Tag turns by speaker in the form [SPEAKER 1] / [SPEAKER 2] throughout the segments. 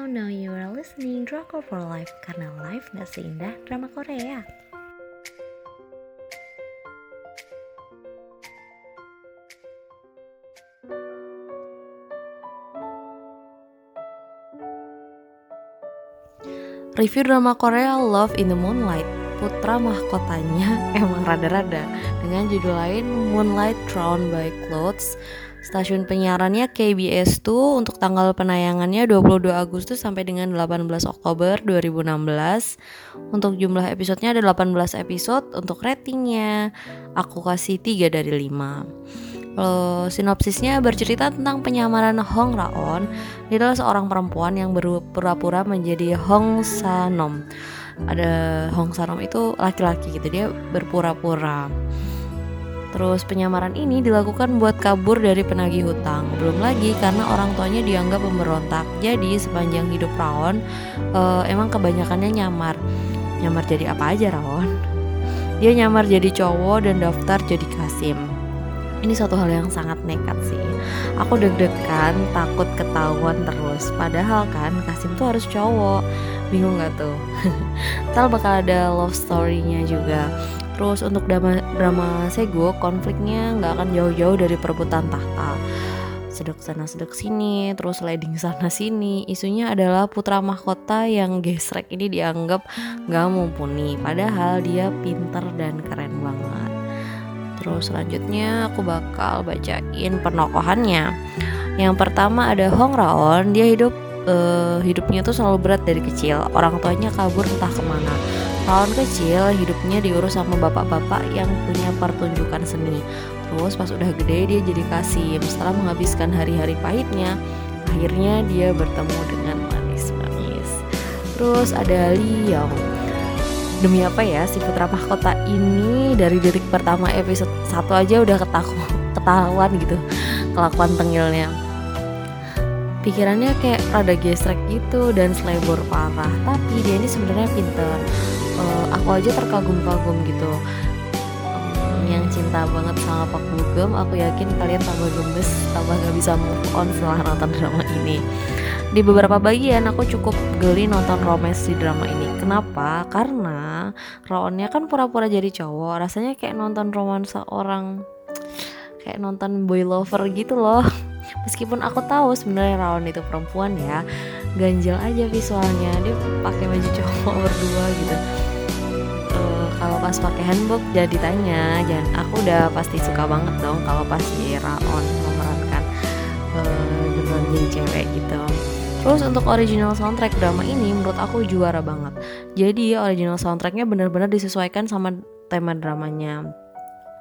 [SPEAKER 1] Hello, now you are listening Drakor for Life karena life gak seindah drama Korea. Review drama Korea Love in the Moonlight Putra mahkotanya emang rada-rada Dengan judul lain Moonlight Drawn by Clothes Stasiun penyiarannya KBS 2 untuk tanggal penayangannya 22 Agustus sampai dengan 18 Oktober 2016. Untuk jumlah episodenya ada 18 episode, untuk ratingnya aku kasih 3 dari 5. Kalau sinopsisnya bercerita tentang penyamaran Hong Raon. Dia adalah seorang perempuan yang berpura-pura menjadi Hong Sanom. Ada Hong Sanom itu laki-laki gitu, dia berpura-pura. Terus penyamaran ini dilakukan buat kabur dari penagih hutang. Belum lagi karena orang tuanya dianggap pemberontak. Jadi sepanjang hidup Raon uh, emang kebanyakannya nyamar. Nyamar jadi apa aja Raon? Dia nyamar jadi cowok dan daftar jadi Kasim. Ini suatu hal yang sangat nekat sih. Aku deg-degan, takut ketahuan terus. Padahal kan Kasim tuh harus cowok. Bingung gak tuh? Ntar bakal ada love story-nya juga Terus untuk drama, drama Sego konfliknya nggak akan jauh-jauh dari perebutan tahta. Sedek sana sedek sini, terus leading sana sini. Isunya adalah putra mahkota yang gesrek ini dianggap nggak mumpuni, padahal dia pinter dan keren banget. Terus selanjutnya aku bakal bacain penokohannya. Yang pertama ada Hong Raon, dia hidup uh, hidupnya tuh selalu berat dari kecil. Orang tuanya kabur entah ke mana tahun kecil hidupnya diurus sama bapak-bapak yang punya pertunjukan seni. Terus pas udah gede dia jadi kasim. Setelah menghabiskan hari-hari pahitnya, akhirnya dia bertemu dengan manis-manis. Terus ada Liang. Demi apa ya si putra mahkota ini dari detik pertama episode 1 aja udah ketahuan gitu kelakuan tengilnya pikirannya kayak rada gesrek gitu dan selebor parah. Tapi dia ini sebenarnya pinter. Uh, aku aja terkagum-kagum gitu. Um, yang cinta banget sama Pak Bugem aku yakin kalian tambah gemes tambah gak bisa move on setelah nonton drama ini. Di beberapa bagian aku cukup geli nonton romance di drama ini. Kenapa? Karena Raonnya kan pura-pura jadi cowok. Rasanya kayak nonton romansa orang kayak nonton boy lover gitu loh meskipun aku tahu sebenarnya Raon itu perempuan ya ganjel aja visualnya. Dia pakai baju cowok berdua gitu. Uh, kalau pas pakai handbook jadi tanya dan aku udah pasti suka banget dong kalau pas si Raon memerankan uh, jadi cewek gitu. Terus untuk original soundtrack drama ini menurut aku juara banget. Jadi original soundtracknya benar-benar disesuaikan sama tema dramanya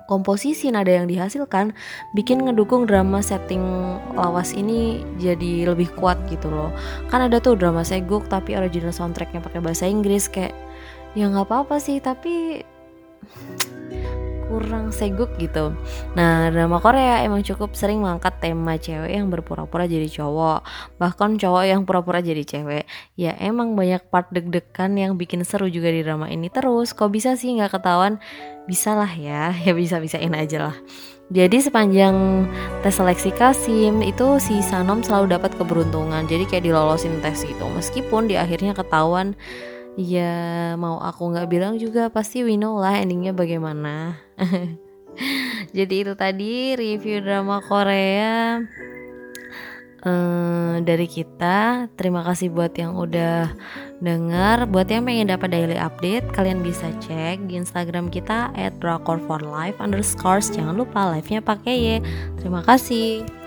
[SPEAKER 1] komposisi nada yang dihasilkan bikin ngedukung drama setting lawas ini jadi lebih kuat gitu loh. Kan ada tuh drama seguk tapi original soundtracknya pakai bahasa Inggris kayak ya nggak apa-apa sih tapi kurang seguk gitu. Nah, drama Korea emang cukup sering mengangkat tema cewek yang berpura-pura jadi cowok, bahkan cowok yang pura-pura jadi cewek. Ya emang banyak part deg-degan yang bikin seru juga di drama ini terus. Kok bisa sih nggak ketahuan? Bisa lah ya, ya bisa-bisain aja lah. Jadi sepanjang tes seleksi Kasim itu si Sanom selalu dapat keberuntungan. Jadi kayak dilolosin tes gitu. Meskipun di akhirnya ketahuan ya mau aku nggak bilang juga pasti we know lah endingnya bagaimana. Jadi itu tadi review drama Korea. Uh, dari kita terima kasih buat yang udah dengar. Buat yang pengen dapat daily update kalian bisa cek di Instagram kita at drakor for life underscore. Jangan lupa live nya pakai ya terima kasih